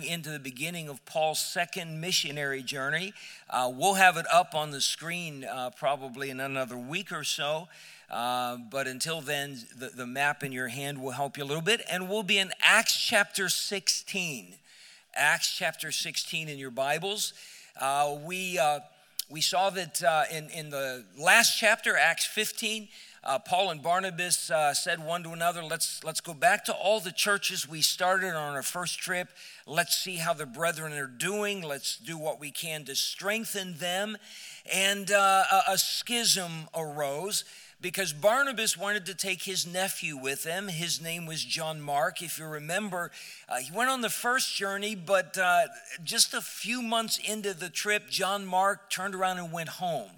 into the beginning of Paul's second missionary journey. Uh, we'll have it up on the screen uh, probably in another week or so. Uh, but until then, the, the map in your hand will help you a little bit. And we'll be in Acts chapter 16. Acts chapter 16 in your Bibles. Uh, we, uh, we saw that uh, in, in the last chapter, Acts 15, uh, Paul and Barnabas uh, said one to another, let's, let's go back to all the churches we started on our first trip. Let's see how the brethren are doing. Let's do what we can to strengthen them. And uh, a, a schism arose because Barnabas wanted to take his nephew with him. His name was John Mark. If you remember, uh, he went on the first journey, but uh, just a few months into the trip, John Mark turned around and went home.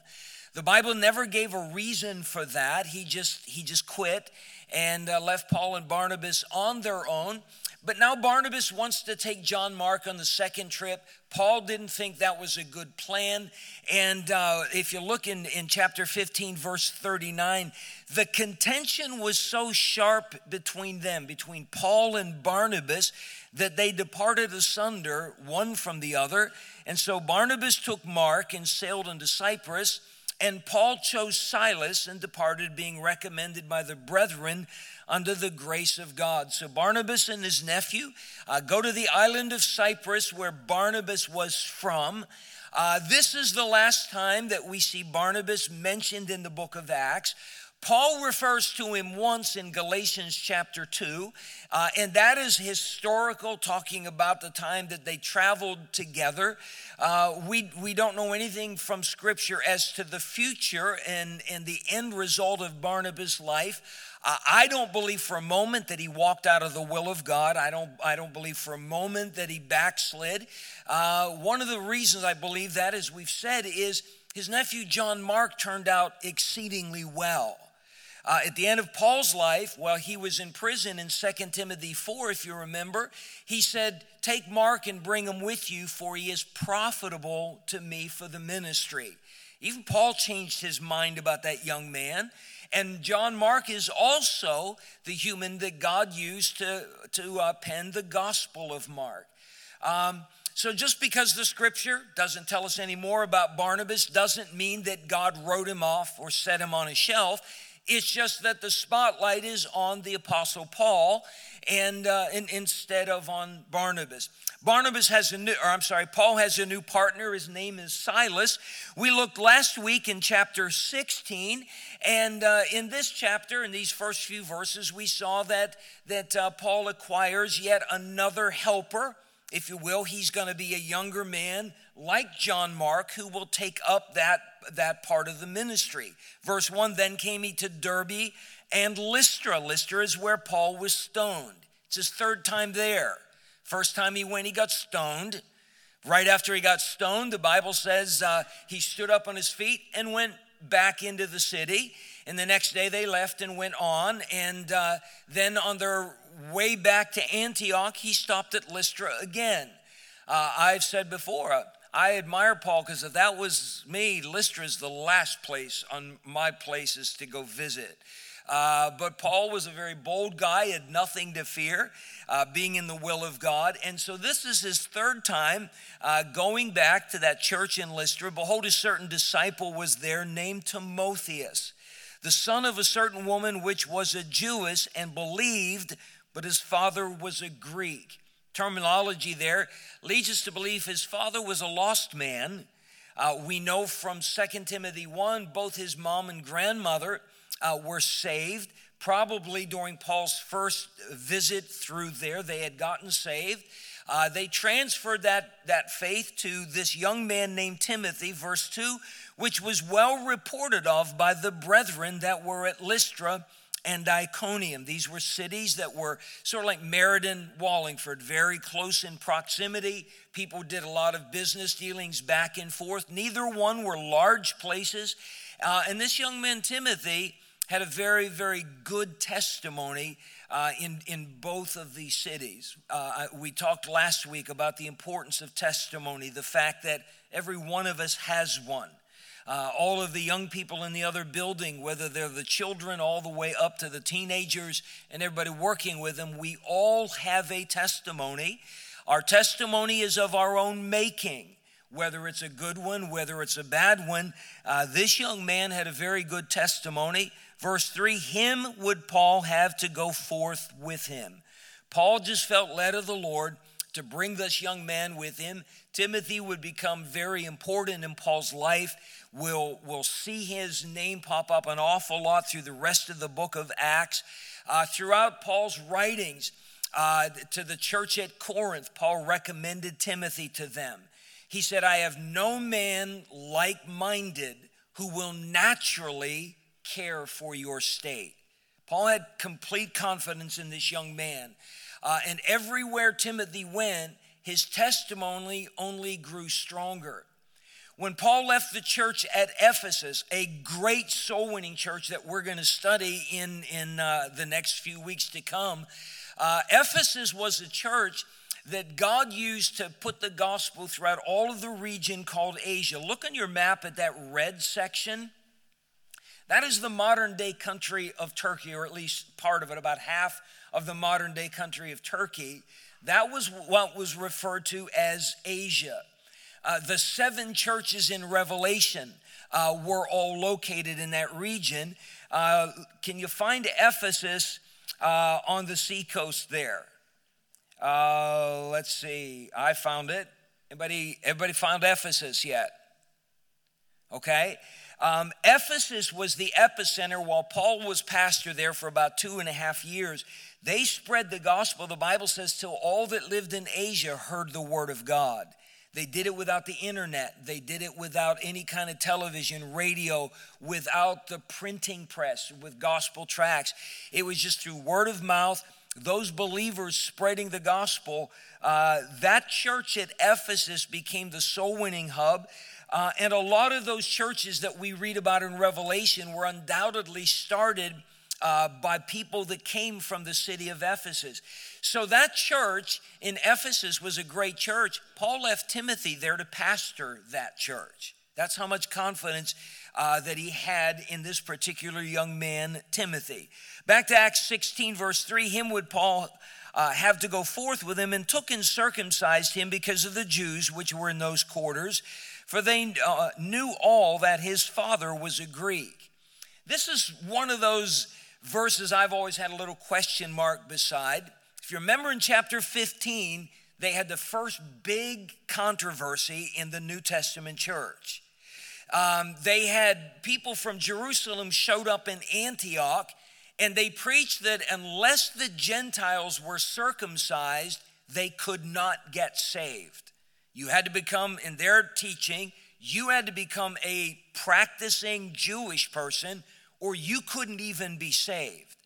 The Bible never gave a reason for that. He just he just quit and uh, left Paul and Barnabas on their own. But now Barnabas wants to take John Mark on the second trip. Paul didn't think that was a good plan. And uh, if you look in, in chapter 15, verse 39, the contention was so sharp between them, between Paul and Barnabas, that they departed asunder, one from the other. And so Barnabas took Mark and sailed into Cyprus. And Paul chose Silas and departed, being recommended by the brethren under the grace of God. So Barnabas and his nephew uh, go to the island of Cyprus, where Barnabas was from. Uh, this is the last time that we see Barnabas mentioned in the book of Acts. Paul refers to him once in Galatians chapter 2, uh, and that is historical, talking about the time that they traveled together. Uh, we, we don't know anything from Scripture as to the future and, and the end result of Barnabas' life. Uh, I don't believe for a moment that he walked out of the will of God. I don't, I don't believe for a moment that he backslid. Uh, one of the reasons I believe that, as we've said, is his nephew John Mark turned out exceedingly well. Uh, at the end of Paul's life, while he was in prison in 2 Timothy 4, if you remember, he said, Take Mark and bring him with you, for he is profitable to me for the ministry. Even Paul changed his mind about that young man. And John Mark is also the human that God used to, to uh, pen the Gospel of Mark. Um, so just because the scripture doesn't tell us any more about Barnabas doesn't mean that God wrote him off or set him on a shelf. It's just that the spotlight is on the Apostle Paul and, uh, in, instead of on Barnabas. Barnabas has a new, or I'm sorry, Paul has a new partner. His name is Silas. We looked last week in chapter 16, and uh, in this chapter, in these first few verses, we saw that, that uh, Paul acquires yet another helper if you will. He's going to be a younger man like John Mark who will take up that, that part of the ministry. Verse 1 Then came he to Derbe and Lystra. Lystra is where Paul was stoned. It's his third time there. First time he went, he got stoned. Right after he got stoned, the Bible says uh, he stood up on his feet and went back into the city. And the next day they left and went on. And uh, then on their way back to Antioch, he stopped at Lystra again. Uh, I've said before, uh, I admire Paul because if that was me, Lystra is the last place on my places to go visit. Uh, but Paul was a very bold guy, had nothing to fear, uh, being in the will of God. And so this is his third time uh, going back to that church in Lystra. Behold, a certain disciple was there named Timotheus, the son of a certain woman which was a Jewess and believed but his father was a Greek. Terminology there leads us to believe his father was a lost man. Uh, we know from 2 Timothy 1, both his mom and grandmother uh, were saved. Probably during Paul's first visit through there, they had gotten saved. Uh, they transferred that, that faith to this young man named Timothy, verse 2, which was well reported of by the brethren that were at Lystra and Iconium. These were cities that were sort of like Meriden, Wallingford, very close in proximity. People did a lot of business dealings back and forth. Neither one were large places. Uh, and this young man, Timothy, had a very, very good testimony uh, in, in both of these cities. Uh, we talked last week about the importance of testimony, the fact that every one of us has one uh, all of the young people in the other building, whether they're the children all the way up to the teenagers and everybody working with them, we all have a testimony. Our testimony is of our own making whether it's a good one, whether it's a bad one. Uh, this young man had a very good testimony. Verse 3 Him would Paul have to go forth with him. Paul just felt led of the Lord to bring this young man with him. Timothy would become very important in Paul's life. We'll, we'll see his name pop up an awful lot through the rest of the book of Acts. Uh, throughout Paul's writings uh, to the church at Corinth, Paul recommended Timothy to them. He said, I have no man like minded who will naturally care for your state. Paul had complete confidence in this young man. Uh, and everywhere Timothy went, his testimony only grew stronger. When Paul left the church at Ephesus, a great soul winning church that we're going to study in, in uh, the next few weeks to come, uh, Ephesus was a church that God used to put the gospel throughout all of the region called Asia. Look on your map at that red section. That is the modern day country of Turkey, or at least part of it, about half of the modern day country of Turkey. That was what was referred to as Asia. Uh, the seven churches in Revelation uh, were all located in that region. Uh, can you find Ephesus uh, on the seacoast there? Uh, let's see. I found it. Anybody, everybody found Ephesus yet? Okay. Um, Ephesus was the epicenter while Paul was pastor there for about two and a half years. They spread the gospel, the Bible says, till all that lived in Asia heard the word of God. They did it without the internet. They did it without any kind of television, radio, without the printing press, with gospel tracts. It was just through word of mouth those believers spreading the gospel, uh, that church at Ephesus became the soul winning hub. Uh, and a lot of those churches that we read about in Revelation were undoubtedly started uh, by people that came from the city of Ephesus. So that church in Ephesus was a great church. Paul left Timothy there to pastor that church. That's how much confidence uh, that he had in this particular young man, Timothy. Back to Acts 16, verse 3 Him would Paul uh, have to go forth with him and took and circumcised him because of the Jews which were in those quarters, for they uh, knew all that his father was a Greek. This is one of those verses I've always had a little question mark beside. If you remember in chapter 15, they had the first big controversy in the New Testament church. Um, they had people from Jerusalem showed up in Antioch and they preached that unless the Gentiles were circumcised, they could not get saved. You had to become, in their teaching, you had to become a practicing Jewish person or you couldn't even be saved.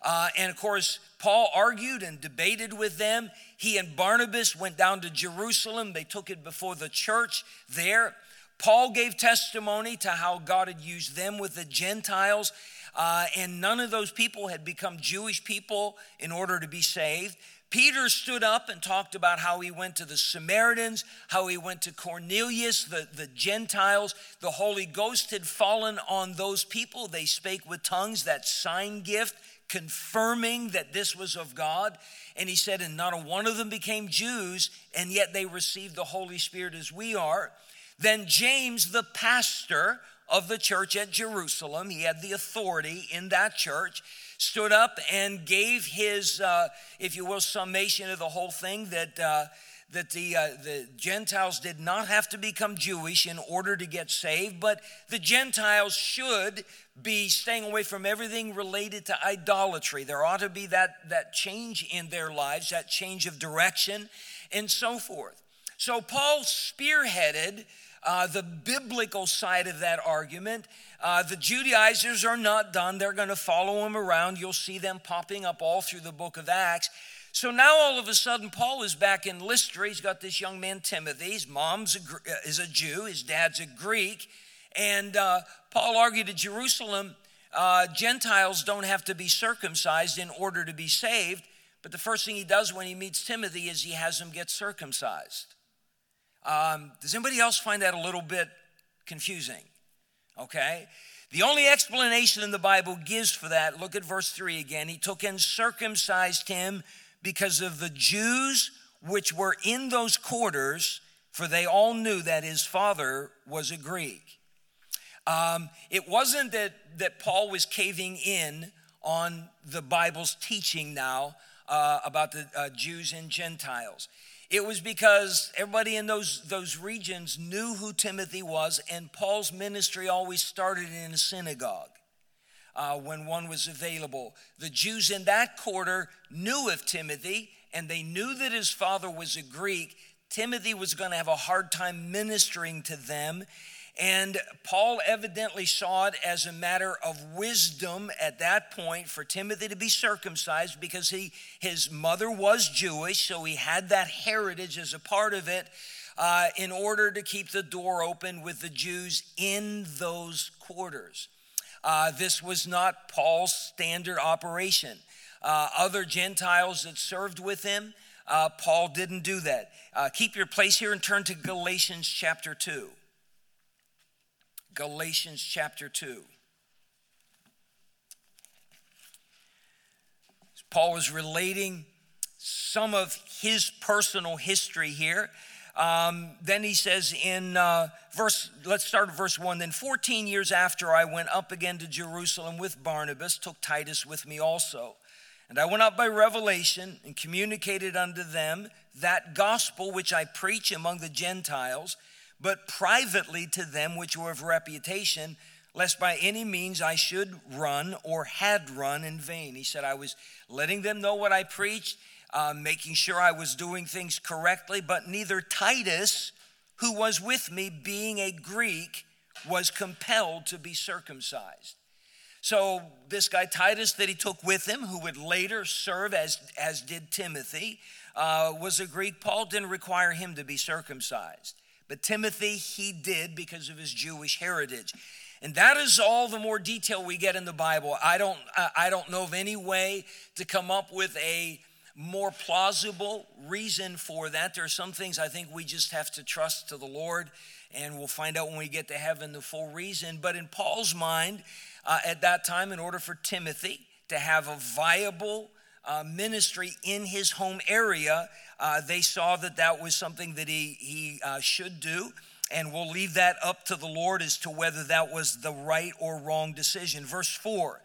Uh, and of course, Paul argued and debated with them. He and Barnabas went down to Jerusalem. They took it before the church there. Paul gave testimony to how God had used them with the Gentiles, uh, and none of those people had become Jewish people in order to be saved. Peter stood up and talked about how he went to the Samaritans, how he went to Cornelius, the, the Gentiles. The Holy Ghost had fallen on those people. They spake with tongues, that sign gift, confirming that this was of God. And he said, and not a one of them became Jews, and yet they received the Holy Spirit as we are. Then James, the pastor of the church at Jerusalem, he had the authority in that church, stood up and gave his, uh, if you will, summation of the whole thing that. Uh, that the, uh, the Gentiles did not have to become Jewish in order to get saved, but the Gentiles should be staying away from everything related to idolatry. There ought to be that, that change in their lives, that change of direction, and so forth. So Paul spearheaded uh, the biblical side of that argument. Uh, the Judaizers are not done. They're going to follow him around. You'll see them popping up all through the book of Acts. So now all of a sudden, Paul is back in Lystra. He's got this young man, Timothy. His mom's a, uh, is a Jew, his dad's a Greek. And uh, Paul argued at Jerusalem uh, Gentiles don't have to be circumcised in order to be saved. But the first thing he does when he meets Timothy is he has him get circumcised. Um, does anybody else find that a little bit confusing? Okay. The only explanation in the Bible gives for that, look at verse 3 again. He took and circumcised him because of the Jews which were in those quarters, for they all knew that his father was a Greek. Um, it wasn't that, that Paul was caving in on the Bible's teaching now uh, about the uh, Jews and Gentiles. It was because everybody in those, those regions knew who Timothy was, and Paul's ministry always started in a synagogue. Uh, when one was available. The Jews in that quarter knew of Timothy and they knew that his father was a Greek. Timothy was going to have a hard time ministering to them. And Paul evidently saw it as a matter of wisdom at that point for Timothy to be circumcised because he, his mother was Jewish, so he had that heritage as a part of it uh, in order to keep the door open with the Jews in those quarters. Uh, this was not Paul's standard operation. Uh, other Gentiles that served with him, uh, Paul didn't do that. Uh, keep your place here and turn to Galatians chapter 2. Galatians chapter 2. Paul is relating some of his personal history here. Um, then he says in uh, verse, let's start at verse 1. Then 14 years after I went up again to Jerusalem with Barnabas, took Titus with me also. And I went up by revelation and communicated unto them that gospel which I preach among the Gentiles but privately to them which were of reputation, lest by any means I should run or had run in vain. He said, I was letting them know what I preached, uh, making sure I was doing things correctly, but neither Titus, who was with me, being a Greek, was compelled to be circumcised. So, this guy Titus that he took with him, who would later serve as, as did Timothy, uh, was a Greek. Paul didn't require him to be circumcised. But Timothy, he did because of his Jewish heritage. And that is all the more detail we get in the Bible. I don't, I don't know of any way to come up with a more plausible reason for that. There are some things I think we just have to trust to the Lord, and we'll find out when we get to heaven the full reason. But in Paul's mind, uh, at that time, in order for Timothy to have a viable uh, ministry in his home area, uh, they saw that that was something that he, he uh, should do. And we'll leave that up to the Lord as to whether that was the right or wrong decision. Verse 4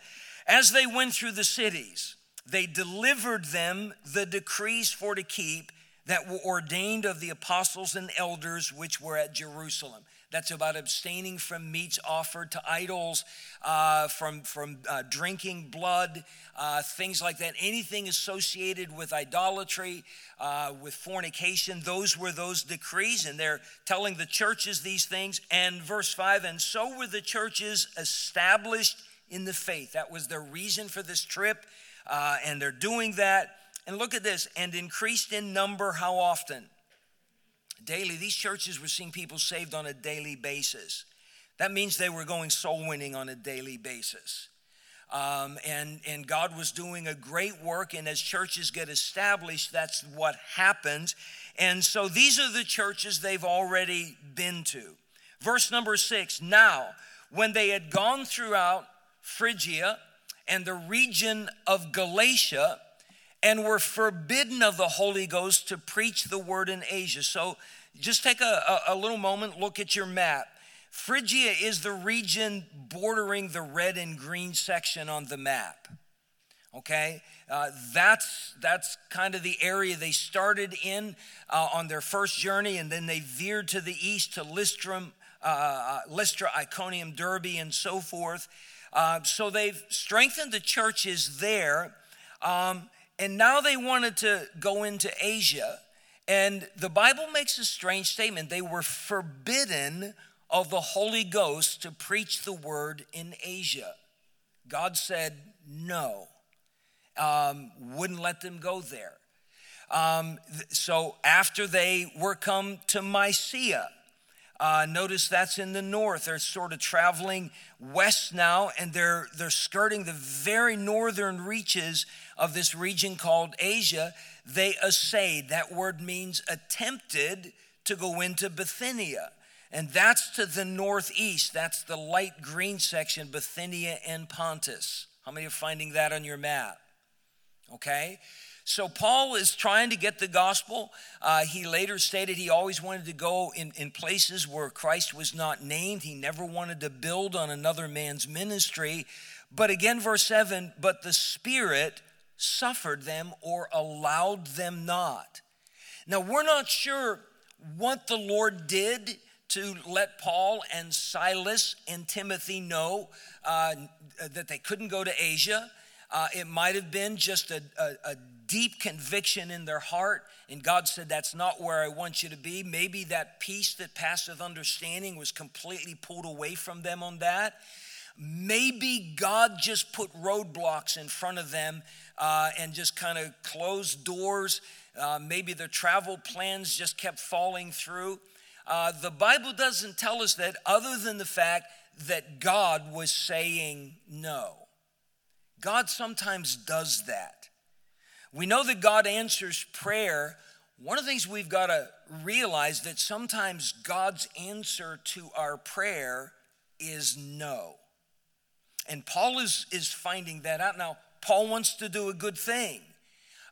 As they went through the cities, they delivered them the decrees for to keep that were ordained of the apostles and elders which were at Jerusalem. That's about abstaining from meats offered to idols, uh, from, from uh, drinking blood, uh, things like that. Anything associated with idolatry, uh, with fornication, those were those decrees, and they're telling the churches these things. And verse 5 and so were the churches established in the faith. That was their reason for this trip, uh, and they're doing that. And look at this, and increased in number how often? Daily. These churches were seeing people saved on a daily basis. That means they were going soul winning on a daily basis. Um, and, and God was doing a great work, and as churches get established, that's what happens. And so these are the churches they've already been to. Verse number six Now, when they had gone throughout Phrygia and the region of Galatia, and were forbidden of the Holy Ghost to preach the word in Asia. So just take a, a, a little moment, look at your map. Phrygia is the region bordering the red and green section on the map. Okay, uh, that's that's kind of the area they started in uh, on their first journey, and then they veered to the east to Lystrum, uh, uh Lystra, Iconium, Derbe, and so forth. Uh, so they've strengthened the churches there. Um, and now they wanted to go into Asia. And the Bible makes a strange statement. They were forbidden of the Holy Ghost to preach the word in Asia. God said no, um, wouldn't let them go there. Um, so after they were come to Mysia, uh, notice that's in the north. They're sort of traveling west now, and they're they're skirting the very northern reaches of this region called Asia, they essayed. That word means attempted to go into Bithynia. And that's to the northeast. That's the light green section, Bithynia and Pontus. How many are finding that on your map? Okay? So, Paul is trying to get the gospel. Uh, he later stated he always wanted to go in, in places where Christ was not named. He never wanted to build on another man's ministry. But again, verse 7 but the Spirit suffered them or allowed them not. Now, we're not sure what the Lord did to let Paul and Silas and Timothy know uh, that they couldn't go to Asia. Uh, it might have been just a, a, a, deep conviction in their heart, and God said, That's not where I want you to be. Maybe that peace that passeth understanding was completely pulled away from them on that. Maybe God just put roadblocks in front of them uh, and just kind of closed doors. Uh, maybe their travel plans just kept falling through. Uh, the Bible doesn't tell us that, other than the fact that God was saying no. God sometimes does that. We know that God answers prayer. One of the things we've got to realize that sometimes God's answer to our prayer is no. And Paul is, is finding that out. Now, Paul wants to do a good thing.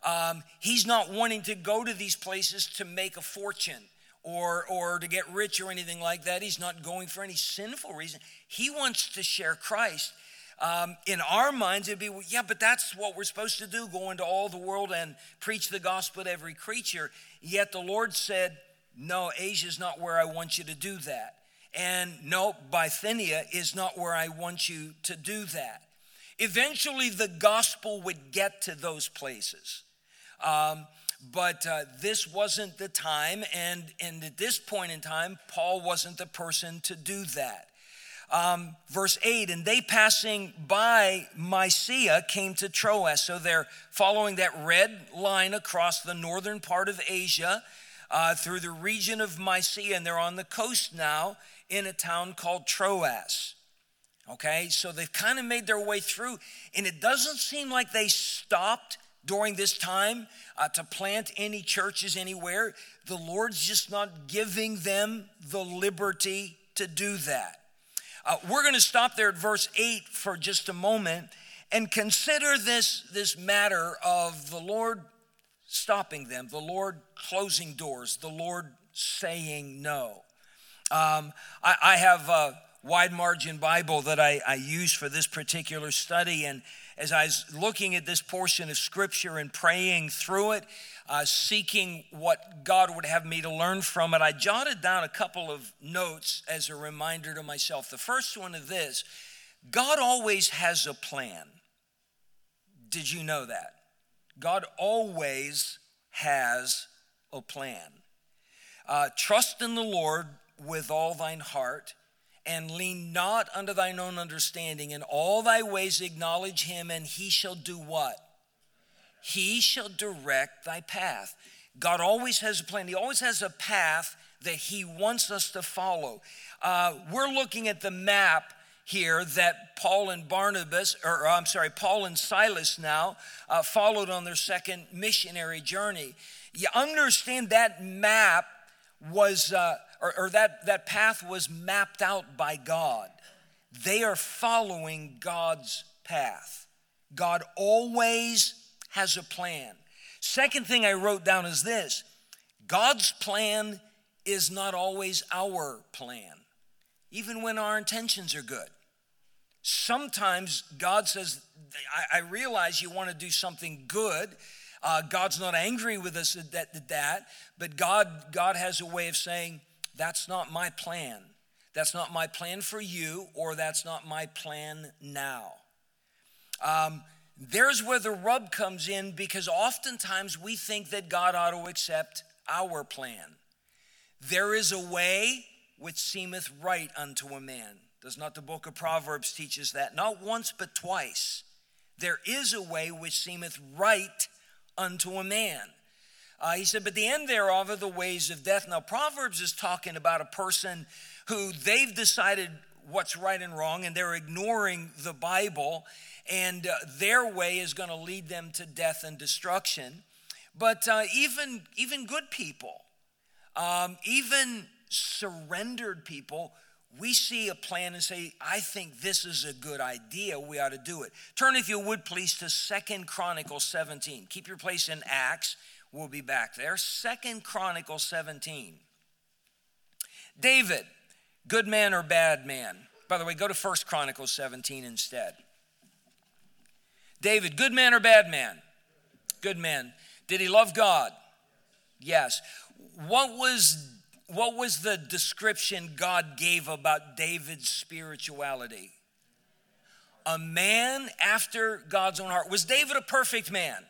Um, he's not wanting to go to these places to make a fortune or, or to get rich or anything like that. He's not going for any sinful reason. He wants to share Christ. Um, in our minds, it'd be, well, yeah, but that's what we're supposed to do go into all the world and preach the gospel to every creature. Yet the Lord said, no, Asia's not where I want you to do that. And no, Bithynia is not where I want you to do that. Eventually, the gospel would get to those places. Um, but uh, this wasn't the time, and, and at this point in time, Paul wasn't the person to do that. Um, verse 8, and they passing by Mysia came to Troas. So they're following that red line across the northern part of Asia uh, through the region of Mysia, and they're on the coast now in a town called Troas. Okay, so they've kind of made their way through, and it doesn't seem like they stopped during this time uh, to plant any churches anywhere. The Lord's just not giving them the liberty to do that. Uh, we're going to stop there at verse 8 for just a moment and consider this, this matter of the Lord stopping them, the Lord closing doors, the Lord saying no. Um, I, I, have a wide margin Bible that I, I use for this particular study, and as I was looking at this portion of Scripture and praying through it, uh, seeking what God would have me to learn from it, I jotted down a couple of notes as a reminder to myself. The first one is this God always has a plan. Did you know that? God always has a plan. Uh, trust in the Lord with all thine heart and lean not unto thine own understanding. In all thy ways acknowledge him, and he shall do what? He shall direct thy path. God always has a plan, He always has a path that He wants us to follow. Uh, we're looking at the map here that Paul and Barnabas, or I'm sorry, Paul and Silas now uh, followed on their second missionary journey. You understand that map was, uh, or, or that, that path was mapped out by God. They are following God's path. God always has a plan. Second thing I wrote down is this God's plan is not always our plan, even when our intentions are good. Sometimes God says, I, I realize you want to do something good. Uh, God's not angry with us at that, at that, but God, God has a way of saying, That's not my plan. That's not my plan for you, or that's not my plan now. Um, there's where the rub comes in because oftentimes we think that God ought to accept our plan. There is a way which seemeth right unto a man. Does not the book of Proverbs teach us that? Not once, but twice. There is a way which seemeth right unto a man. Uh, he said, but the end thereof are the ways of death. Now, Proverbs is talking about a person who they've decided what's right and wrong, and they're ignoring the Bible, and uh, their way is going to lead them to death and destruction. But uh, even, even good people, um, even surrendered people, we see a plan and say, I think this is a good idea. We ought to do it. Turn, if you would, please, to Second Chronicles 17. Keep your place in Acts. We'll be back there. Second Chronicles 17. David, good man or bad man? By the way, go to First Chronicles 17 instead. David, good man or bad man? Good man. Did he love God? Yes. What was what was the description God gave about David's spirituality? A man after God's own heart. Was David a perfect man?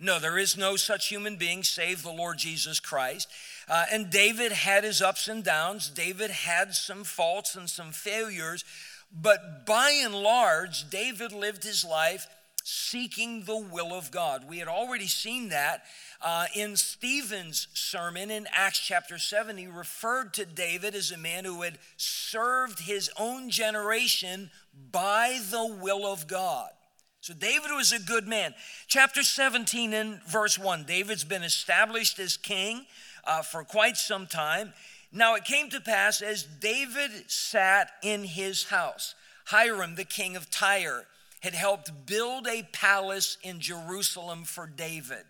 No, there is no such human being save the Lord Jesus Christ. Uh, and David had his ups and downs. David had some faults and some failures. But by and large, David lived his life seeking the will of God. We had already seen that uh, in Stephen's sermon in Acts chapter 7, he referred to David as a man who had served his own generation by the will of God. So David was a good man. Chapter 17 in verse 1 David's been established as king uh, for quite some time. Now it came to pass as David sat in his house, Hiram, the king of Tyre, had helped build a palace in Jerusalem for David.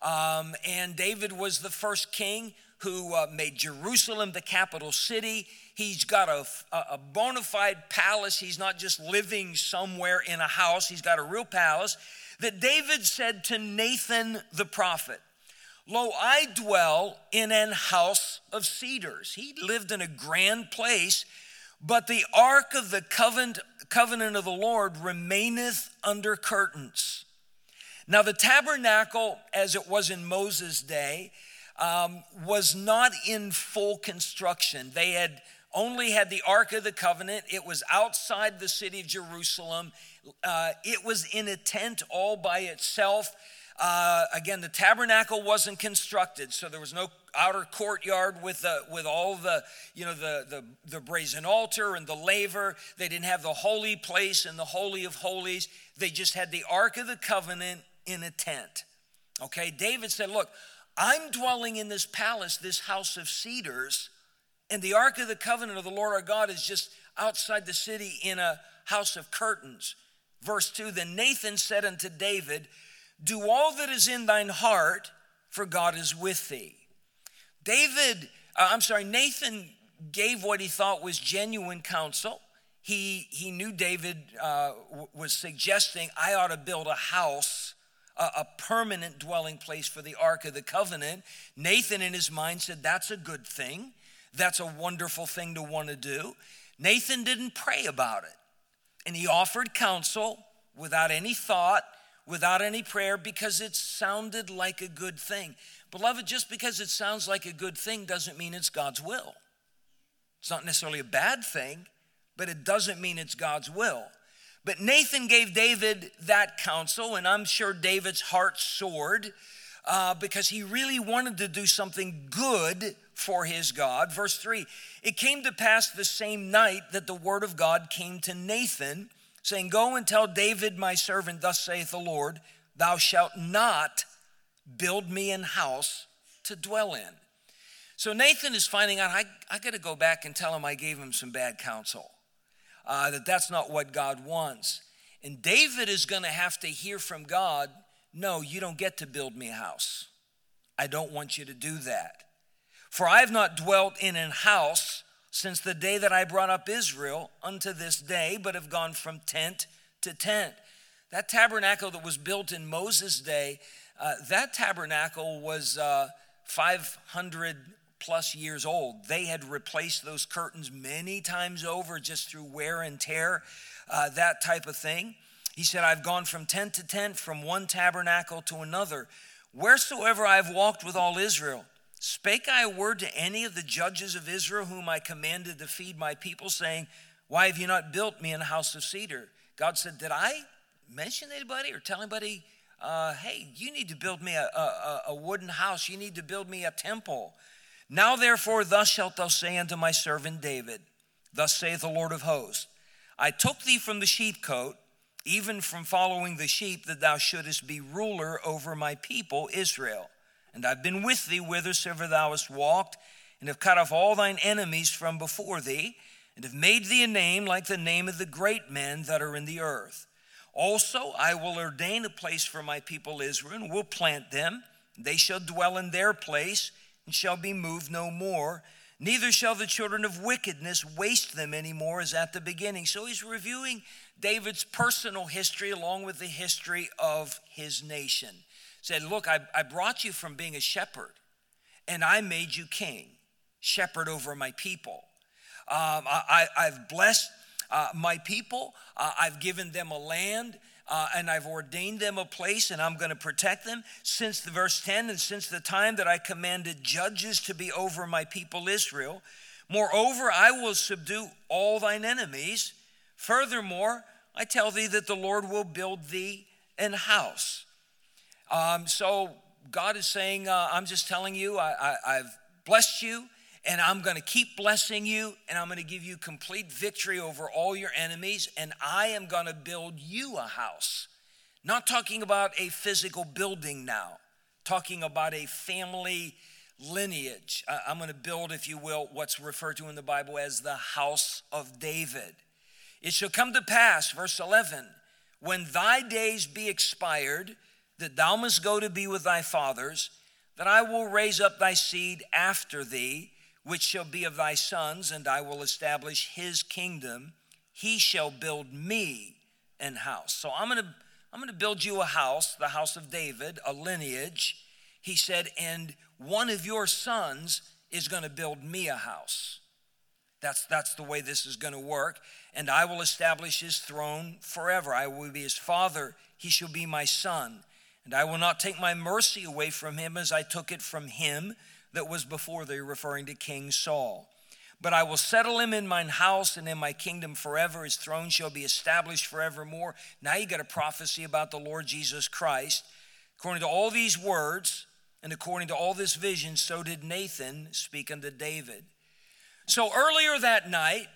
Um, and David was the first king who uh, made Jerusalem the capital city. He's got a, a bona fide palace. He's not just living somewhere in a house, he's got a real palace. That David said to Nathan the prophet, Lo, I dwell in an house of cedars. He lived in a grand place, but the ark of the covenant, covenant of the Lord remaineth under curtains. Now, the tabernacle, as it was in Moses' day, um, was not in full construction. They had only had the Ark of the Covenant, it was outside the city of Jerusalem, uh, it was in a tent all by itself. Uh, again, the tabernacle wasn't constructed, so there was no outer courtyard with the, with all the you know the, the the brazen altar and the laver. They didn't have the holy place and the holy of holies. They just had the ark of the covenant in a tent. Okay, David said, Look, I'm dwelling in this palace, this house of cedars, and the Ark of the Covenant of the Lord our God is just outside the city in a house of curtains. Verse 2 Then Nathan said unto David, Do all that is in thine heart, for God is with thee. David, uh, I'm sorry, Nathan gave what he thought was genuine counsel. He, he knew David uh, was suggesting, I ought to build a house a, permanent dwelling place for the Ark of the Covenant. Nathan, in his mind, said, That's a good thing. That's a wonderful thing to want to do. Nathan didn't pray about it. And he offered counsel without any thought, without any prayer, because it sounded like a good thing. Beloved, just because it sounds like a good thing doesn't mean it's God's will. It's not necessarily a bad thing, but it doesn't mean it's God's will. But Nathan gave David that counsel, and I'm sure David's heart soared uh, because he really wanted to do something good for his God. Verse 3 It came to pass the same night that the word of God came to Nathan, saying, Go and tell David, my servant, thus saith the Lord, Thou shalt not build me an house to dwell in. So Nathan is finding out, I, I got to go back and tell him I gave him some bad counsel uh, that that's not what God wants. And David is going to have to hear from God no, you don't get to build me a house. I don't want you to do that. For I have not dwelt in an house since the day that I brought up Israel unto this day, but have gone from tent to tent. That tabernacle that was built in Moses' day, uh, that tabernacle was uh, 500 plus years old. They had replaced those curtains many times over just through wear and tear, uh, that type of thing. He said, I've gone from tent to tent, from one tabernacle to another. Wheresoever I have walked with all Israel, spake I a word to any of the judges of Israel, whom I commanded to feed my people, saying, Why have you not built me a house of cedar? God said, Did I mention anybody or tell anybody, uh, hey, you need to build me a, a, a wooden house, you need to build me a temple? Now, therefore, thus shalt thou say unto my servant David, Thus saith the Lord of hosts, I took thee from the sheepcote, even from following the sheep, that thou shouldest be ruler over my people Israel. And I've been with thee whithersoever thou hast walked, and have cut off all thine enemies from before thee, and have made thee a name like the name of the great men that are in the earth. Also, I will ordain a place for my people Israel, and will plant them. They shall dwell in their place, and shall be moved no more. Neither shall the children of wickedness waste them any more as at the beginning. So he's reviewing David's personal history along with the history of his nation. Said, Look, I, I brought you from being a shepherd, and I made you king, shepherd over my people. Um, I, have blessed uh, my people, uh, I've given them a land. Uh, and I've ordained them a place, and I'm going to protect them. Since the verse 10, and since the time that I commanded judges to be over my people Israel, moreover, I will subdue all thine enemies. Furthermore, I tell thee that the Lord will build thee an house. Um, so God is saying, uh, I'm just telling you, I, I, I've blessed you and I'm going to keep blessing you, and I'm going to give you complete victory over all your enemies, and I am going to build you a house. Not talking about a physical building now, talking about a family lineage. I'm going to build, if you will, what's referred to in the Bible as the house of David. It shall come to pass, verse 11, when thy days be expired, that thou must go to be with thy fathers, that I will raise up thy seed after thee which shall be of thy sons, and I will establish his kingdom. He shall build me an house. So I'm to I'm to build you a house, the house of David, a lineage. He said, and one of your sons is to build me a house. That's, that's the way this is going to work. And I will establish his throne forever. I will be his father. He shall be my son. And I will not take my mercy away from him as I took it from him that was before thee, referring to King Saul. But I will settle him in mine house and in my kingdom forever. His throne shall be established forevermore. Now you got a prophecy about the Lord Jesus Christ. According to all these words and according to all this vision, so did Nathan speak unto David. So earlier that night,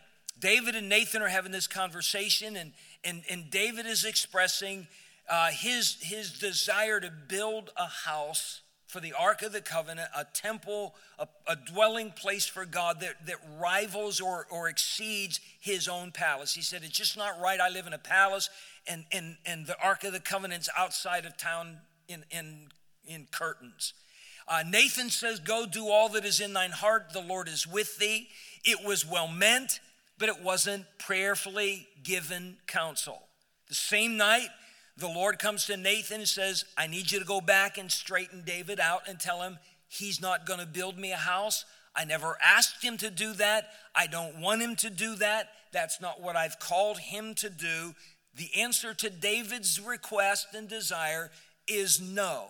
David and Nathan are having this conversation, and, and, and David is expressing uh, his, his desire to build a house for the Ark of the Covenant, a temple, a, a, dwelling place for God that, that rivals or, or exceeds his own palace. He said, It's just not right. I live in a palace, and, and, and the Ark of the Covenant's outside of town in, in, in curtains. Uh, Nathan says, Go do all that is in thine heart. The Lord is with thee. It was well meant, but it wasn't prayerfully given counsel. The same night, the Lord comes to Nathan and says, I need you to go back and straighten David out and tell him he's not going to build me a house. I never asked him to do that. I don't want him to do that. That's not what I've called him to do. The answer to David's request and desire is no.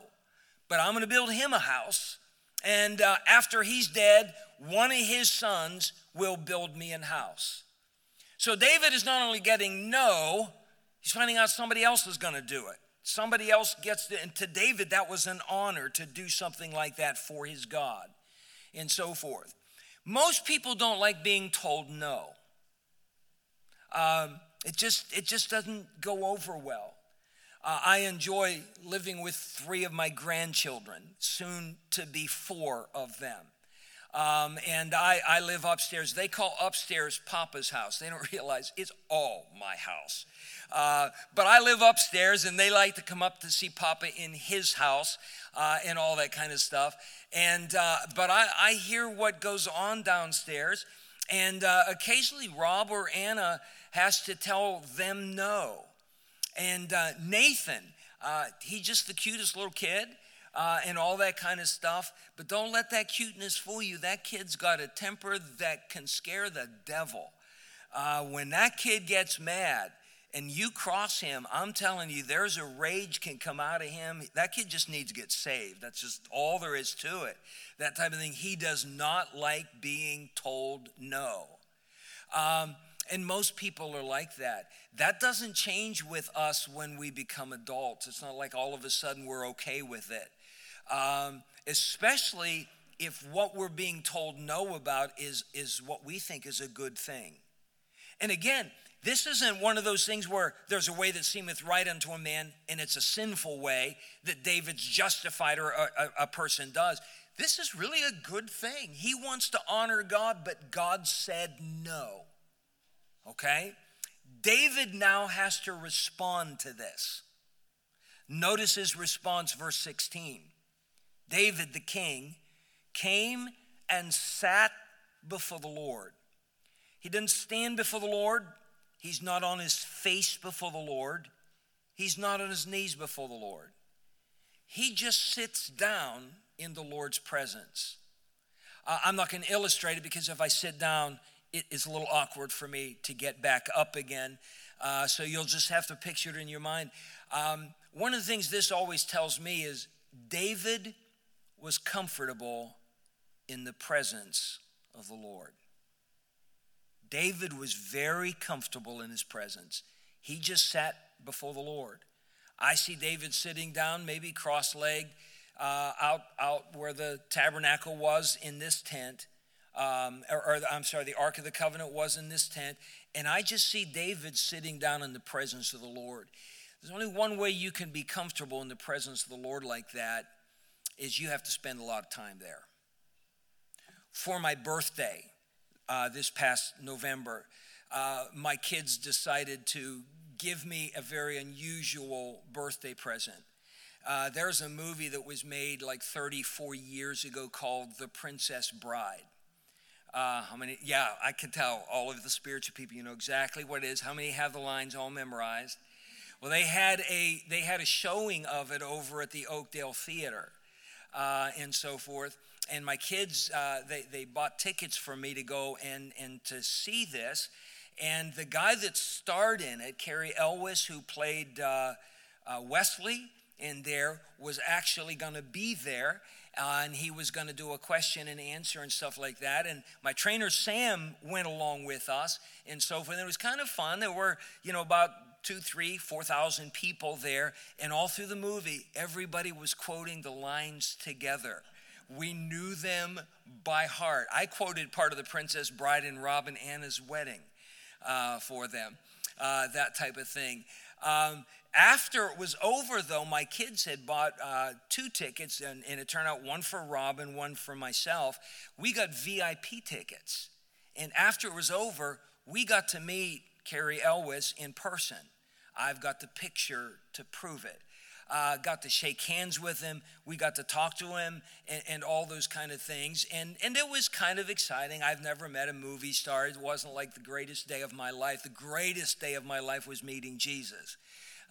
But I'm going to build him a house. And uh, after he's dead, one of his sons will build me a house. So David is not only getting no, He's finding out somebody else is going to do it. Somebody else gets to, and to David, that was an honor to do something like that for his God, and so forth. Most people don't like being told no. Um, it just it just doesn't go over well. Uh, I enjoy living with three of my grandchildren, soon to be four of them. Um, and I, I live upstairs. They call upstairs Papa's house. They don't realize it's all my house. Uh, but I live upstairs, and they like to come up to see Papa in his house uh, and all that kind of stuff. And uh, but I, I hear what goes on downstairs, and uh, occasionally Rob or Anna has to tell them no. And uh, Nathan, uh, he's just the cutest little kid. Uh, and all that kind of stuff. But don't let that cuteness fool you. That kid's got a temper that can scare the devil. Uh, when that kid gets mad, and you cross him, I'm telling you, there's a rage can come out of him. That kid just needs to get saved. That's just all there is to it. That type of thing. He does not like being told no. Um, and most people are like that. That doesn't change with us when we become adults. It's not like all of a sudden we're okay with it. Um, especially if what we're being told no about is, is what we think is a good thing. And again, this isn't one of those things where there's a way that seemeth right unto a man and it's a sinful way that David's justified or a, a, a person does. this is really a good thing. He wants to honor God, but God said no. Okay? David now has to respond to this. Notice his response, verse 16. David the king came and sat before the Lord. He didn't stand before the Lord. He's not on his face before the Lord. He's not on his knees before the Lord. He just sits down in the Lord's presence. Uh, I'm not going to illustrate it because if I sit down, it is a little awkward for me to get back up again. Uh, so you'll just have to picture it in your mind. Um, one of the things this always tells me is David was comfortable in the presence of the Lord. David was very comfortable in his presence. He just sat before the Lord. I see David sitting down, maybe cross legged, uh, out, out where the tabernacle was in this tent. Um, or, or, I'm sorry, the Ark of the Covenant was in this tent. And I just see David sitting down in the presence of the Lord. There's only one way you can be comfortable in the presence of the Lord like that is you have to spend a lot of time there. For my birthday uh, this past November, uh, my kids decided to give me a very unusual birthday present. Uh, there's a movie that was made like 34 years ago called The Princess Bride. Uh, how many? Yeah, I can tell all of the spiritual people. You know exactly what it is. How many have the lines all memorized? Well, they had a they had a showing of it over at the Oakdale Theater, uh, and so forth. And my kids, uh, they they bought tickets for me to go and and to see this. And the guy that starred in it, Cary Elwes, who played uh, uh, Westley in there, was actually going to be there. Uh, and he was going to do a question and answer and stuff like that. And my trainer Sam went along with us and so forth. And it was kind of fun. There were, you know, about two, three, four thousand people there, and all through the movie, everybody was quoting the lines together. We knew them by heart. I quoted part of the Princess Bride and Robin Anna's wedding uh, for them, uh, that type of thing. Um, after it was over, though, my kids had bought uh, two tickets, and, and it turned out one for Robin, one for myself. We got VIP tickets. And after it was over, we got to meet Cary Elwes in person. I've got the picture to prove it. Uh, got to shake hands with him. We got to talk to him and, and, all those kind of things. And, and it was kind of exciting. I've never met a movie star. It wasn't like the greatest day of my life. The greatest day of my life was meeting Jesus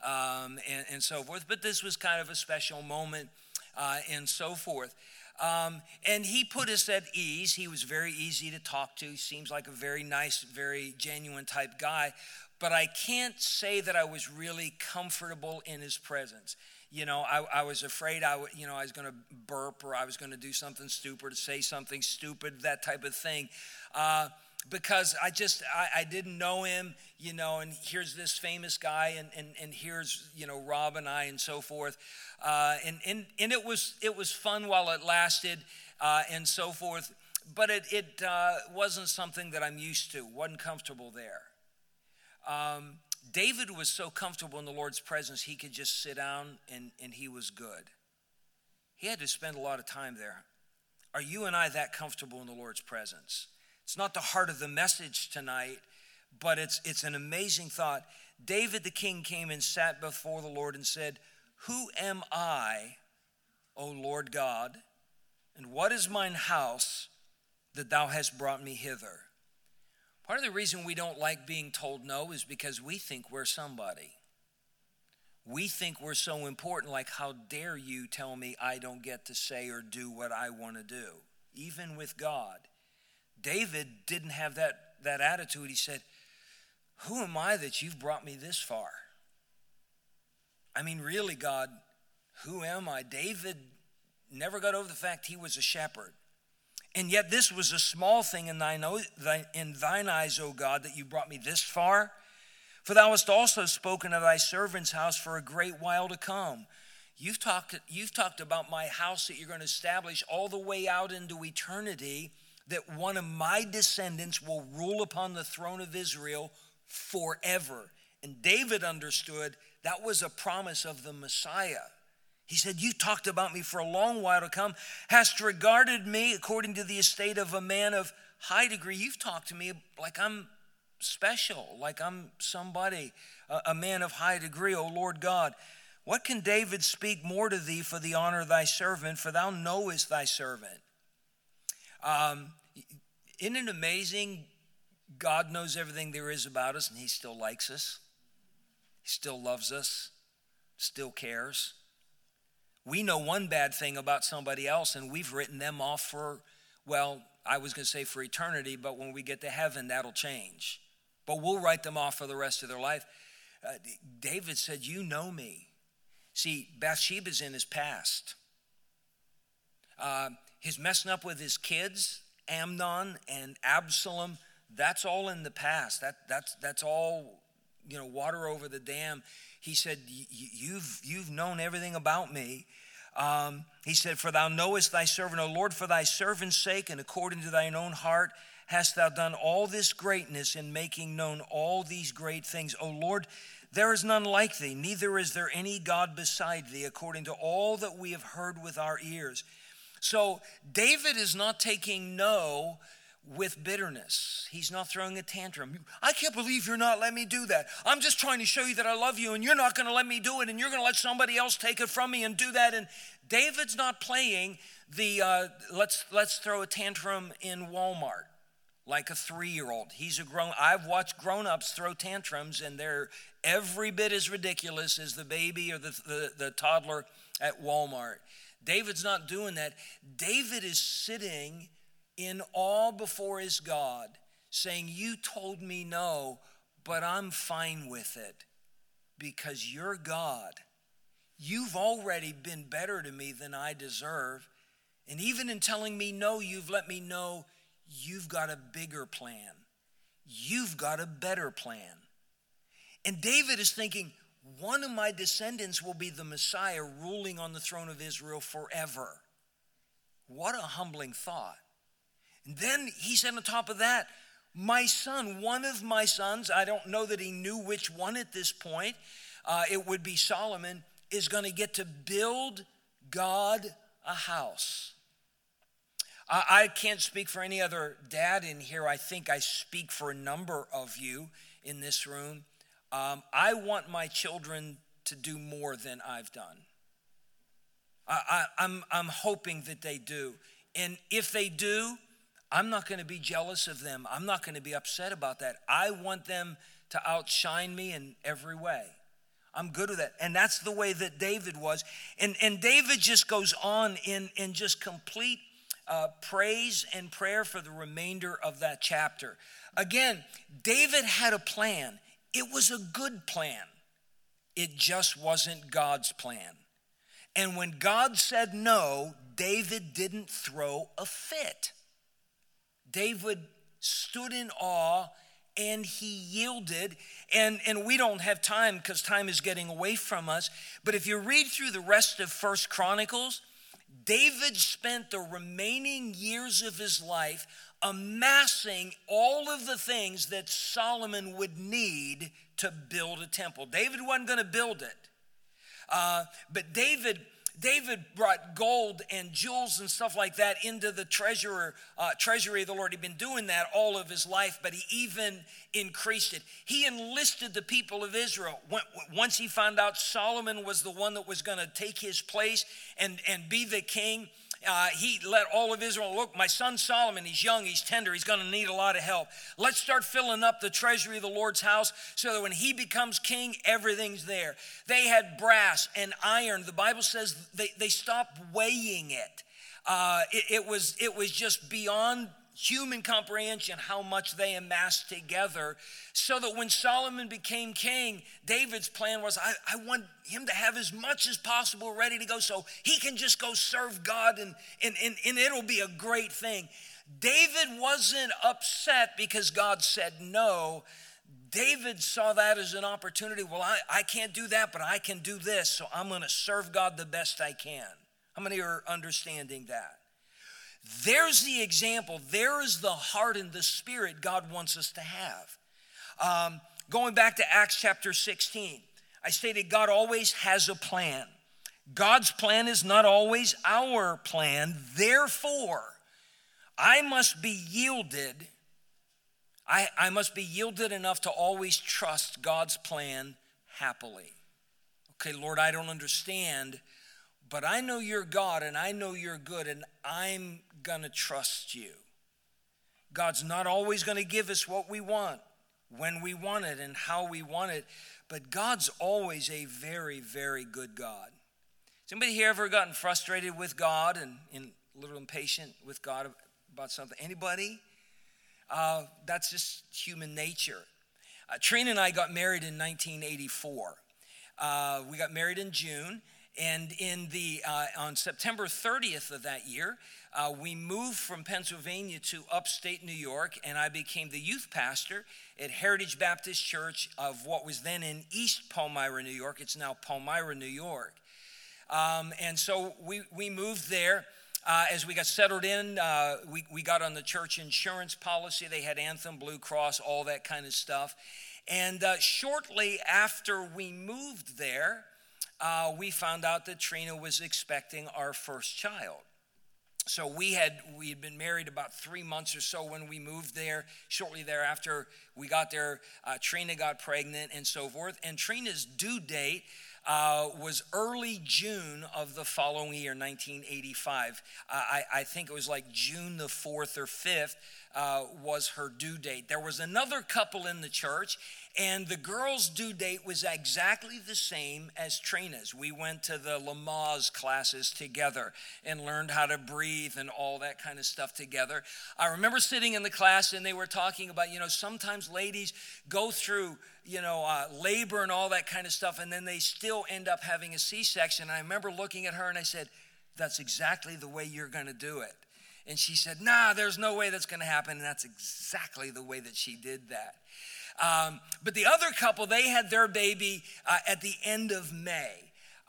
um, and, and, so forth. But this was kind of a special moment uh, and so forth. Um, and he put us at ease. He was very easy to talk to. He seems like a very nice, very genuine type guy. But I can't say that I was really comfortable in his presence. You know, I, I was afraid I, you know, I was going to burp or I was going to do something stupid say something stupid, that type of thing. Uh, because I just I, I, didn't know him, you know, and here's this famous guy, and and, and here's you know Rob and I and so forth, uh, and and and it was it was fun while it lasted, uh, and so forth. But it it uh, wasn't something that I'm used to. wasn't comfortable there. Um, David was so comfortable in the Lord's presence, he could just sit down and and he was good. He had to spend a lot of time there. Are you and I that comfortable in the Lord's presence? It's not the heart of the message tonight, but it's, it's an amazing thought. David the king came and sat before the Lord and said, Who am I, O Lord God, and what is mine house that thou hast brought me hither? Part of the reason we don't like being told no is because we think we're somebody. We think we're so important, like, how dare you tell me I don't get to say or do what I want to do, even with God. David didn't have that, that attitude. He said, Who am I that you've brought me this far? I mean, really, God, who am I? David never got over the fact he was a shepherd. And yet, this was a small thing in thine, in thine eyes, O God, that you brought me this far. For thou hast also spoken of thy servant's house for a great while to come. You've talked, you've talked about my house that you're going to establish all the way out into eternity that one of my descendants will rule upon the throne of Israel forever. And David understood that was a promise of the Messiah. He said, You talked about me for a long while to come, hast regarded me according to the estate of a man of high degree. You've talked to me like I'm special, like I'm somebody, a, man of high degree, O Lord God. What can David speak more to thee for the honor of thy servant? For thou knowest thy servant. Um, isn't it amazing? God knows everything there is about us, and He still likes us. He still loves us, still cares. We know one bad thing about somebody else, and we've written them off for, well, I was going to say for eternity, but when we get to heaven, that'll change. But we'll write them off for the rest of their life. Uh, David said, You know me. See, Bathsheba's in his past. Uh, his messing up with his kids, Amnon and Absalom, that's all in the past. That, that's, that's all, you know, water over the dam. He said, You've, you've known everything about me. Um, he said, For thou knowest thy servant, O Lord, for thy servant's sake, and according to thine own heart, hast thou done all this greatness in making known all these great things. O Lord, there is none like thee, neither is there any God beside thee, according to all that we have heard with our ears. So David is not taking no with bitterness. He's not throwing a tantrum. I can't believe you're not letting me do that. I'm just trying to show you that I love you and you're not going to let me do it and you're going to let somebody else take it from me and do that. And David's not playing the uh, let's let's throw a tantrum in Walmart like a three year old. He's a grown, I've watched grown ups throw tantrums and they're every bit as ridiculous as the baby or the, the, the toddler at Walmart. David's not doing that. David is sitting in awe before his God, saying, You told me no, but I'm fine with it because you're God. You've already been better to me than I deserve. And even in telling me no, you've let me know You've got a bigger plan. You've got a better plan. And David is thinking, one of my descendants will be the Messiah ruling on the throne of Israel forever. What a humbling thought. And then he said on top of that, my son, one of my sons, I don't know that he knew which one at this point, uh, it would be Solomon, is going to get to build God a house. I can't speak for any other dad in here. I think I speak for a number of you in this room. Um, I want my children to do more than I've done. I, am I'm, I'm hoping that they do. And if they do, I'm not going to be jealous of them. I'm not going to be upset about that. I want them to outshine me in every way. I'm good with that. And that's the way that David was. And, and David just goes on in, in just complete uh, praise and prayer for the remainder of that chapter. Again, David had a plan, it was a good plan, it just wasn't God's plan. And when God said no, David didn't throw a fit. David stood in awe and he yielded. And, and we don't have time because time is getting away from us. But if you read through the rest of First Chronicles, David spent the remaining years of his life amassing all of the things that Solomon would need to build a temple. David wasn't going to build it, uh, but David David brought gold and jewels and stuff like that into the treasurer, uh, treasury of the Lord. He'd been doing that all of his life, but he even increased it. He enlisted the people of Israel. Once he found out Solomon was the one that was going to take his place and, and be the king, uh, he let all of Israel look, my son Solomon, he's young, he's tender, he's going to need a lot of help. Let's start filling up the treasury of the Lord's house so that when he becomes king, everything's there. They had brass and iron. The Bible says they, they stopped weighing it. Uh, it, it, was, it was just beyond human comprehension how much they amassed together. So that when Solomon became king, David's plan was I, I want him to have as much as possible ready to go so he can just go serve God and, and, and, and it'll be a great thing. David wasn't upset because God said no. David saw that as an opportunity. Well, I, I can't do that, but I can do this, so I'm going to serve God the best I can. How many are understanding that? There's the example. There is the heart and the spirit God wants us to have. Um, going back to Acts chapter 16, I stated God always has a plan. God's plan is not always our plan. Therefore, I must be yielded. I, I must be yielded enough to always trust God's plan happily. Okay, Lord, I don't understand, but I know you're God and I know you're good, and I'm going to trust you. God's not always going to give us what we want, when we want it, and how we want it, but God's always a very, very good God. Has anybody here ever gotten frustrated with God and, and a little impatient with God about something? Anybody? Uh, that's just human nature. Uh, Trina and I got married in 1984. Uh, we got married in June, and in the uh, on September 30th of that year, uh, we moved from Pennsylvania to upstate New York, and I became the youth pastor at Heritage Baptist Church of what was then in East Palmyra, New York. It's now Palmyra, New York. Um, and so we, we moved there. Uh, as we got settled in, uh, we, we got on the church insurance policy. They had Anthem, Blue Cross, all that kind of stuff. And uh, shortly after we moved there, uh, we found out that Trina was expecting our first child. So we had we had been married about three months or so when we moved there. Shortly thereafter, we got there. Uh, Trina got pregnant and so forth. And Trina's due date uh, was early June of the following year, 1985. Uh, I, I, think it was like June the 4th or 5th uh, was her due date. There was another couple in the church, and the girl's due date was exactly the same as Trina's. We went to the Lamaze classes together and learned how to breathe and all that kind of stuff together. I remember sitting in the class, and they were talking about, you know, sometimes ladies go through you know, uh, labor and all that kind of stuff, and then they still end up having a C section. I remember looking at her and I said, That's exactly the way you're going to do it. And she said, Nah, there's no way that's going to happen. And that's exactly the way that she did that. Um, but the other couple, they had their baby uh, at the end of May.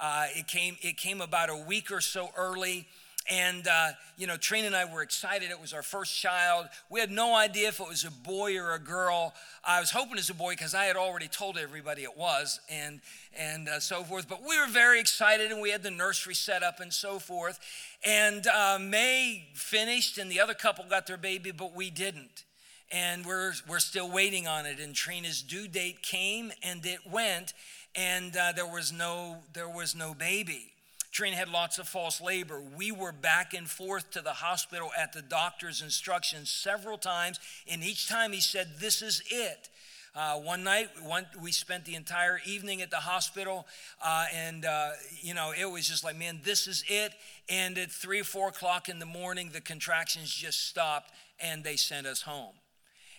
Uh, it came it came about a week or so early. And, uh, you know, Trina and I were excited. It was our first child. We had no idea if it was a boy or a girl. I was hoping it was a boy because I had already told everybody it was and, and uh, so forth. But we were very excited and we had the nursery set up and so forth. And uh, May finished and the other couple got their baby, but we didn't. And we're, we're still waiting on it. And Trina's due date came and it went, and uh, there, was no, there was no baby. Had lots of false labor. We were back and forth to the hospital at the doctor's instructions several times, and each time he said, This is it. Uh, one night, one, we spent the entire evening at the hospital, uh, and uh, you know it was just like, man, this is it. And at three four o'clock in the morning, the contractions just stopped, and they sent us home.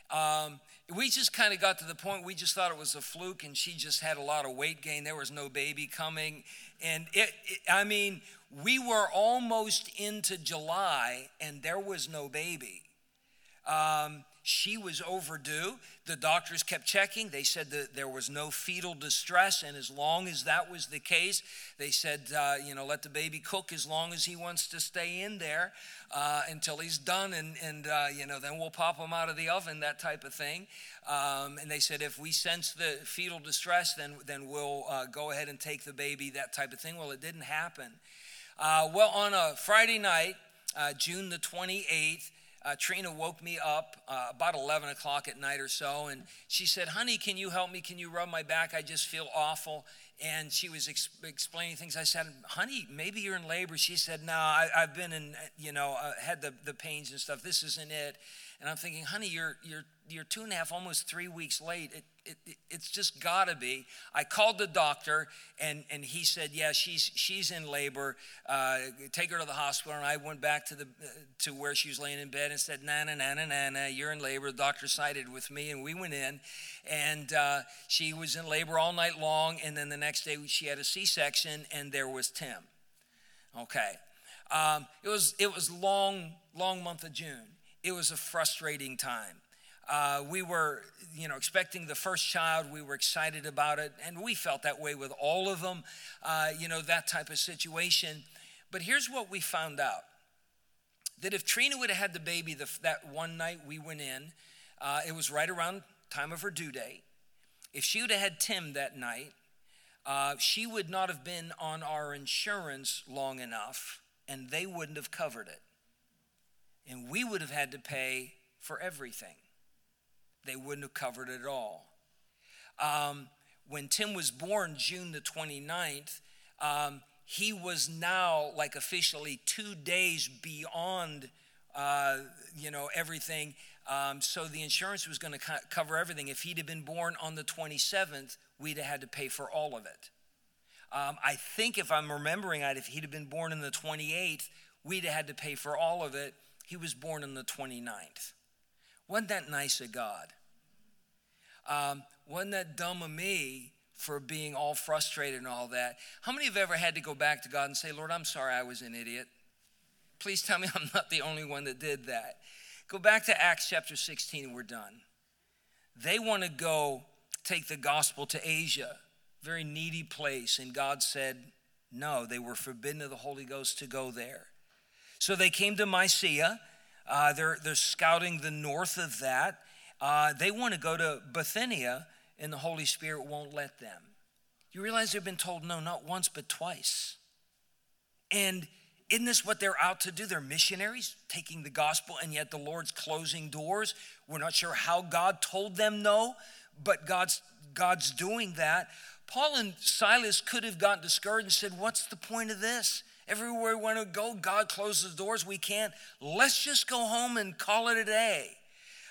Um, we just kind of got to the point we just thought it was a fluke, and she just had a lot of weight gain. There was no baby coming, and it, it, I mean, we were almost into July and there was no baby. Um, she was overdue. The doctors kept checking. They said that there was no fetal distress. And as long as that was the case, they said, uh, you know, let the baby cook as long as he wants to stay in there uh, until he's done. And, and uh, you know, then we'll pop him out of the oven, that type of thing. Um, and they said, if we sense the fetal distress, then, then we'll uh, go ahead and take the baby, that type of thing. Well, it didn't happen. Uh, well, on a Friday night, uh, June the 28th, uh, Trina woke me up uh, about 11 o'clock at night or so, and she said, Honey, can you help me? Can you rub my back? I just feel awful. And she was ex- explaining things. I said, Honey, maybe you're in labor. She said, No, I, have been in, you know, uh, had the, the pains and stuff. This isn't it. And I'm thinking, Honey, you're, you're, you're two and a half, almost three weeks late. It, it, it, it's just got to be. I called the doctor, and, and he said, "Yeah, she's she's in labor. Uh, take her to the hospital." And I went back to the to where she was laying in bed and said, "Na na na na na na, you're in labor." The doctor sided with me, and we went in, and uh, she was in labor all night long. And then the next day, she had a C-section, and there was Tim. Okay, um, it was it was long long month of June. It was a frustrating time. Uh, we were, you know, expecting the first child. We were excited about it, and we felt that way with all of them. Uh, you know, that type of situation. But here's what we found out: that if Trina would have had the baby the, that one night we went in, uh, it was right around time of her due date. If she would have had Tim that night, uh, she would not have been on our insurance long enough, and they wouldn't have covered it. And we would have had to pay for everything. They wouldn't have covered it all. Um, when Tim was born, June the 29th, um, he was now like officially two days beyond, uh, you know, everything. Um, so the insurance was going to co- cover everything. If he'd have been born on the 27th, we'd have had to pay for all of it. Um, I think if I'm remembering right, if he'd have been born on the 28th, we'd have had to pay for all of it. He was born on the 29th. Wasn't that nice of God? Um, wasn't that dumb of me for being all frustrated and all that? How many have ever had to go back to God and say, Lord, I'm sorry I was an idiot? Please tell me I'm not the only one that did that. Go back to Acts chapter 16 and we're done. They want to go take the gospel to Asia, very needy place, and God said, no, they were forbidden of the Holy Ghost to go there. So they came to Mysia. Uh, they're, they're scouting the north of that. Uh, they want to go to Bithynia, and the Holy Spirit won't let them. You realize they've been told no, not once, but twice. And isn't this what they're out to do? They're missionaries taking the gospel, and yet the Lord's closing doors. We're not sure how God told them no, but God's, God's doing that. Paul and Silas could have gotten discouraged and said, What's the point of this? Everywhere we want to go, God closes the doors. We can't. Let's just go home and call it a day.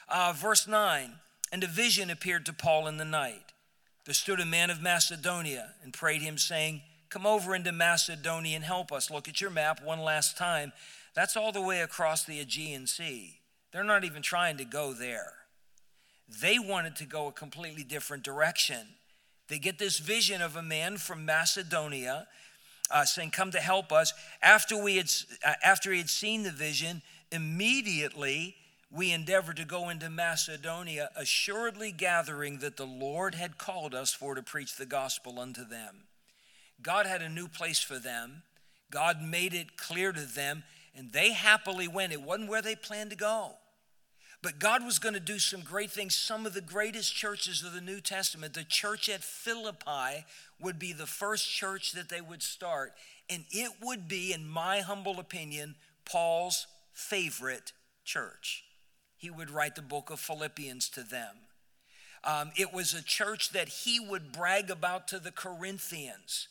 Uh, verse 9 And a vision appeared to Paul in the night. There stood a man of Macedonia and prayed him, saying, Come over into Macedonia and help us. Look at your map one last time. That's all the way across the Aegean Sea. They're not even trying to go there. They wanted to go a completely different direction. They get this vision of a man from Macedonia uh, saying, Come to help us. After, we had, uh, after he had seen the vision, immediately we endeavored to go into Macedonia, assuredly gathering that the Lord had called us for to preach the gospel unto them. God had a new place for them. God made it clear to them, and they happily went. It wasn't where they planned to go. But God was going to do some great things. Some of the greatest churches of the New Testament, the church at Philippi, would be the first church that they would start. And it would be, in my humble opinion, Paul's favorite church. He would write the book of Philippians to them. Um, it was a church that he would brag about to the Corinthians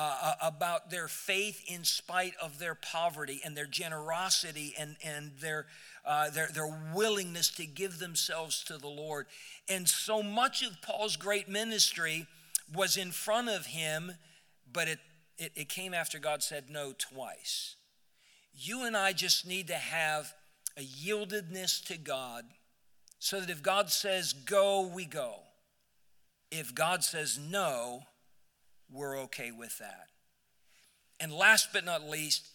uh, about their faith in spite of their poverty and their generosity and, and their, uh, their, their willingness to give themselves to the Lord. And so much of Paul's great ministry was in front of him, but it, it, it came after God said no twice. You and I just need to have a yieldedness to God so that if God says go, we go. If God says no, we're okay with that. And last but not least,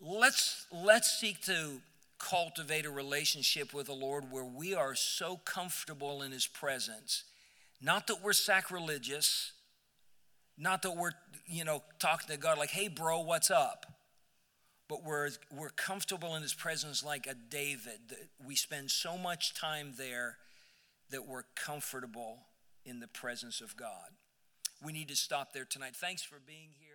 let's let's seek to cultivate a relationship with the Lord where we are so comfortable in his presence. Not that we're sacrilegious, not that we're, you know, talking to God like, "Hey bro, what's up?" But we're we're comfortable in his presence like a David. We spend so much time there that we're comfortable in the presence of God we need to stop there tonight. Thanks for being here.